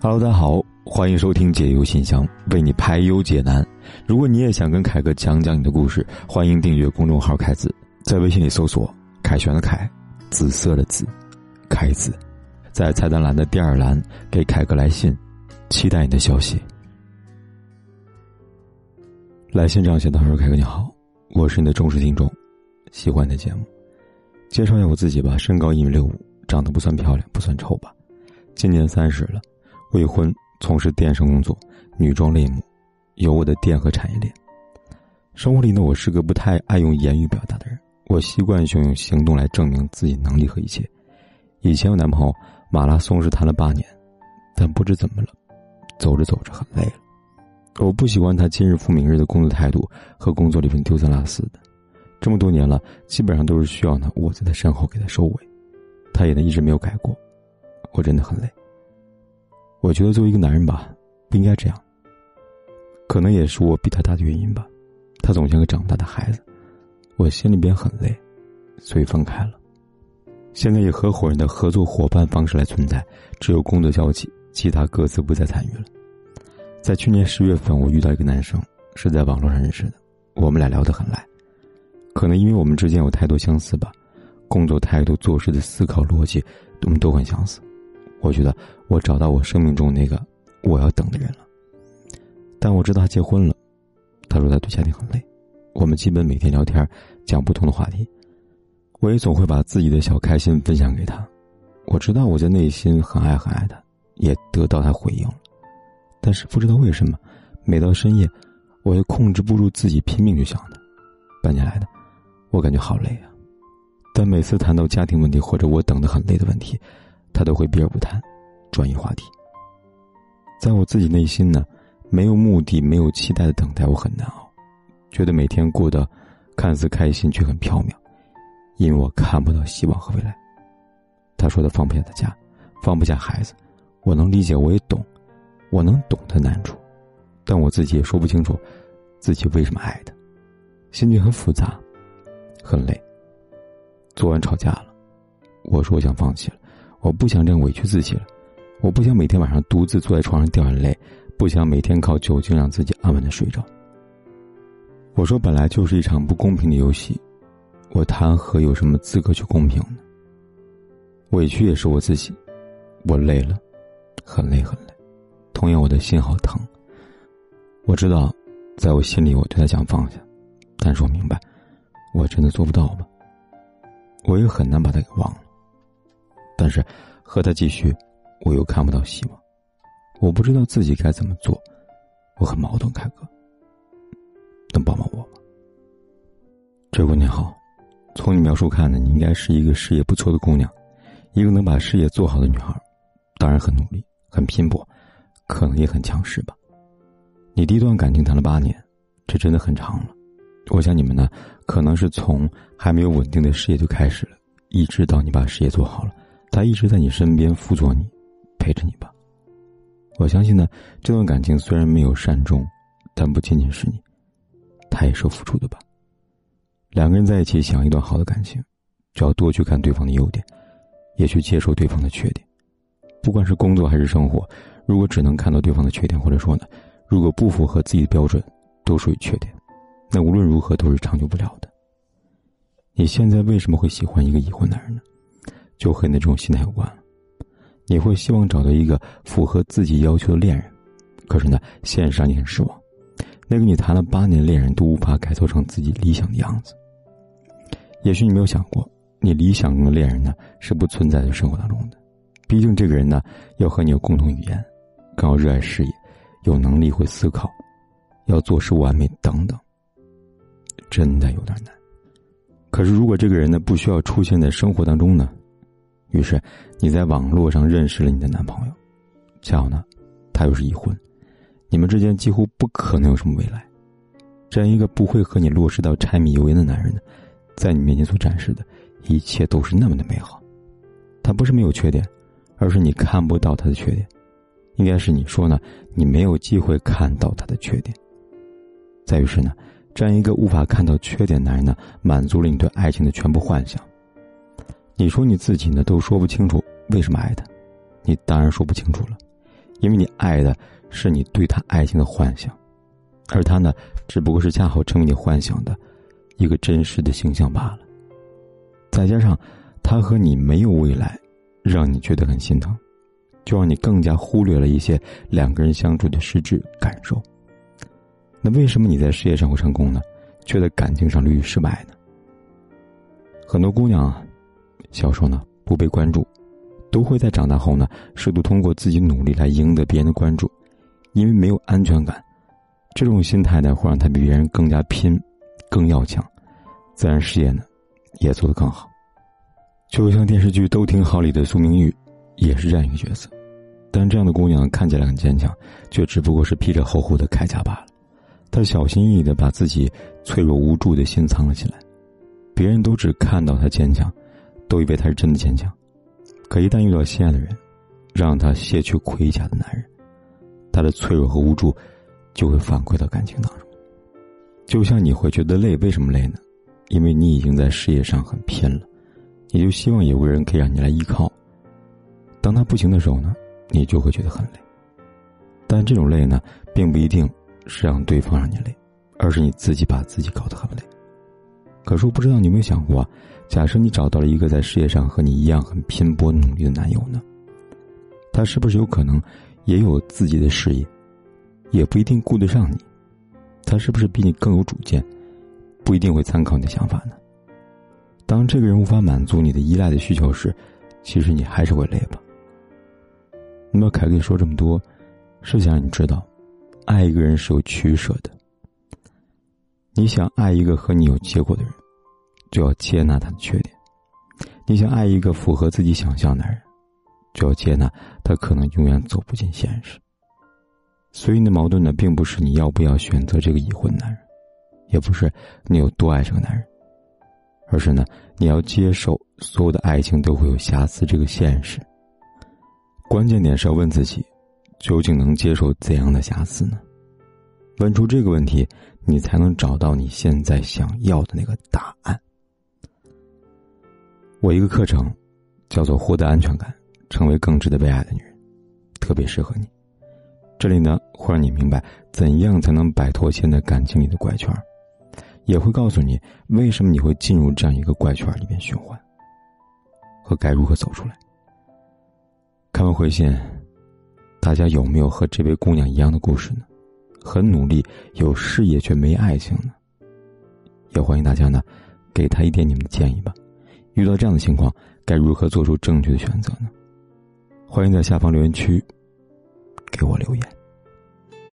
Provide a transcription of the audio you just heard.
Hello，大家好，欢迎收听解忧信箱，为你排忧解难。如果你也想跟凯哥讲讲你的故事，欢迎订阅公众号“凯子”，在微信里搜索“凯旋的凯，紫色的紫，凯子”，在菜单栏的第二栏给凯哥来信，期待你的消息。来信这样写道：“说凯哥你好，我是你的忠实听众，喜欢你的节目。介绍一下我自己吧，身高一米六五，长得不算漂亮，不算丑吧，今年三十了。”未婚，从事电商工作，女装类目，有我的店和产业链。生活里呢，我是个不太爱用言语表达的人，我习惯性用行动来证明自己能力和一切。以前有男朋友马拉松是谈了八年，但不知怎么了，走着走着很累了。我不喜欢他今日复明日的工作态度和工作里面丢三落四的，这么多年了，基本上都是需要呢我在他身后给他收尾，他也呢一直没有改过，我真的很累。我觉得作为一个男人吧，不应该这样。可能也是我比他大的原因吧，他总像个长不大的孩子，我心里边很累，所以分开了。现在以合伙人的合作伙伴方式来存在，只有工作交集，其他各自不再参与了。在去年十月份，我遇到一个男生，是在网络上认识的，我们俩聊得很来，可能因为我们之间有太多相似吧，工作态度、做事的思考逻辑，我们都很相似。我觉得我找到我生命中那个我要等的人了，但我知道他结婚了。他说他对家庭很累，我们基本每天聊天，讲不同的话题。我也总会把自己的小开心分享给他。我知道我在内心很爱很爱他，也得到他回应了。但是不知道为什么，每到深夜，我也控制不住自己拼命去想他。半年来的，我感觉好累啊。但每次谈到家庭问题或者我等的很累的问题。他都会避而不谈，转移话题。在我自己内心呢，没有目的、没有期待的等待，我很难熬，觉得每天过得看似开心，却很飘渺，因为我看不到希望和未来。他说他放不下他家，放不下孩子，我能理解，我也懂，我能懂他难处，但我自己也说不清楚自己为什么爱他，心情很复杂，很累。昨晚吵架了，我说我想放弃了。我不想这样委屈自己了，我不想每天晚上独自坐在床上掉眼泪，不想每天靠酒精让自己安稳的睡着。我说本来就是一场不公平的游戏，我谈何有什么资格去公平呢？委屈也是我自己，我累了，很累很累，同样我的心好疼。我知道，在我心里我对他想放下，但是我明白，我真的做不到吧？我也很难把他给忘了。但是，和他继续，我又看不到希望。我不知道自己该怎么做，我很矛盾。凯哥，能帮帮我吗？这位你好，从你描述看呢，你应该是一个事业不错的姑娘，一个能把事业做好的女孩，当然很努力、很拼搏，可能也很强势吧。你第一段感情谈了八年，这真的很长了。我想你们呢，可能是从还没有稳定的事业就开始了，一直到你把事业做好了。他一直在你身边辅佐你，陪着你吧。我相信呢，这段感情虽然没有善终，但不仅仅是你，他也是付出的吧。两个人在一起想一段好的感情，就要多去看对方的优点，也去接受对方的缺点。不管是工作还是生活，如果只能看到对方的缺点，或者说呢，如果不符合自己的标准，都属于缺点，那无论如何都是长久不了的。你现在为什么会喜欢一个已婚男人呢？就和你的这种心态有关。你会希望找到一个符合自己要求的恋人，可是呢，现实让你很失望，那个你谈了八年恋人都无法改造成自己理想的样子。也许你没有想过，你理想中的恋人呢是不存在在生活当中的。毕竟这个人呢要和你有共同语言，更要热爱事业，有能力会思考，要做事完美等等。真的有点难。可是如果这个人呢不需要出现在生活当中呢？于是，你在网络上认识了你的男朋友，恰好呢，他又是已婚，你们之间几乎不可能有什么未来。这样一个不会和你落实到柴米油盐的男人呢，在你面前所展示的一切都是那么的美好。他不是没有缺点，而是你看不到他的缺点。应该是你说呢，你没有机会看到他的缺点。再于是呢，这样一个无法看到缺点男人呢，满足了你对爱情的全部幻想。你说你自己呢，都说不清楚为什么爱他，你当然说不清楚了，因为你爱的是你对他爱情的幻想，而他呢，只不过是恰好成为你幻想的一个真实的形象罢了。再加上他和你没有未来，让你觉得很心疼，就让你更加忽略了一些两个人相处的实质感受。那为什么你在事业上会成功呢，却在感情上屡屡失败呢？很多姑娘啊，小时候呢不被关注。都会在长大后呢，试图通过自己努力来赢得别人的关注，因为没有安全感，这种心态呢会让他比别人更加拼，更要强，自然事业呢也做得更好。就像电视剧《都挺好》里的苏明玉，也是这样一个角色，但这样的姑娘看起来很坚强，却只不过是披着厚厚的铠甲罢了。她小心翼翼的把自己脆弱无助的心藏了起来，别人都只看到她坚强，都以为他是真的坚强。可一旦遇到心爱的人，让他卸去盔甲的男人，他的脆弱和无助就会反馈到感情当中。就像你会觉得累，为什么累呢？因为你已经在事业上很拼了，你就希望有个人可以让你来依靠。当他不行的时候呢，你就会觉得很累。但这种累呢，并不一定是让对方让你累，而是你自己把自己搞得很累。可是我不知道你有没有想过。假设你找到了一个在事业上和你一样很拼搏努力的男友呢？他是不是有可能也有自己的事业，也不一定顾得上你？他是不是比你更有主见，不一定会参考你的想法呢？当这个人无法满足你的依赖的需求时，其实你还是会累吧？那么凯跟你说这么多，是想让你知道，爱一个人是有取舍的。你想爱一个和你有结果的人。就要接纳他的缺点。你想爱一个符合自己想象的男人，就要接纳他可能永远走不进现实。所以，你的矛盾呢，并不是你要不要选择这个已婚男人，也不是你有多爱这个男人，而是呢，你要接受所有的爱情都会有瑕疵这个现实。关键点是要问自己，究竟能接受怎样的瑕疵呢？问出这个问题，你才能找到你现在想要的那个答案。我一个课程，叫做“获得安全感，成为更值得被爱的女人”，特别适合你。这里呢，会让你明白怎样才能摆脱现在感情里的怪圈，也会告诉你为什么你会进入这样一个怪圈里面循环，和该如何走出来。看完回信，大家有没有和这位姑娘一样的故事呢？很努力，有事业却没爱情呢？也欢迎大家呢，给他一点你们的建议吧。遇到这样的情况，该如何做出正确的选择呢？欢迎在下方留言区给我留言。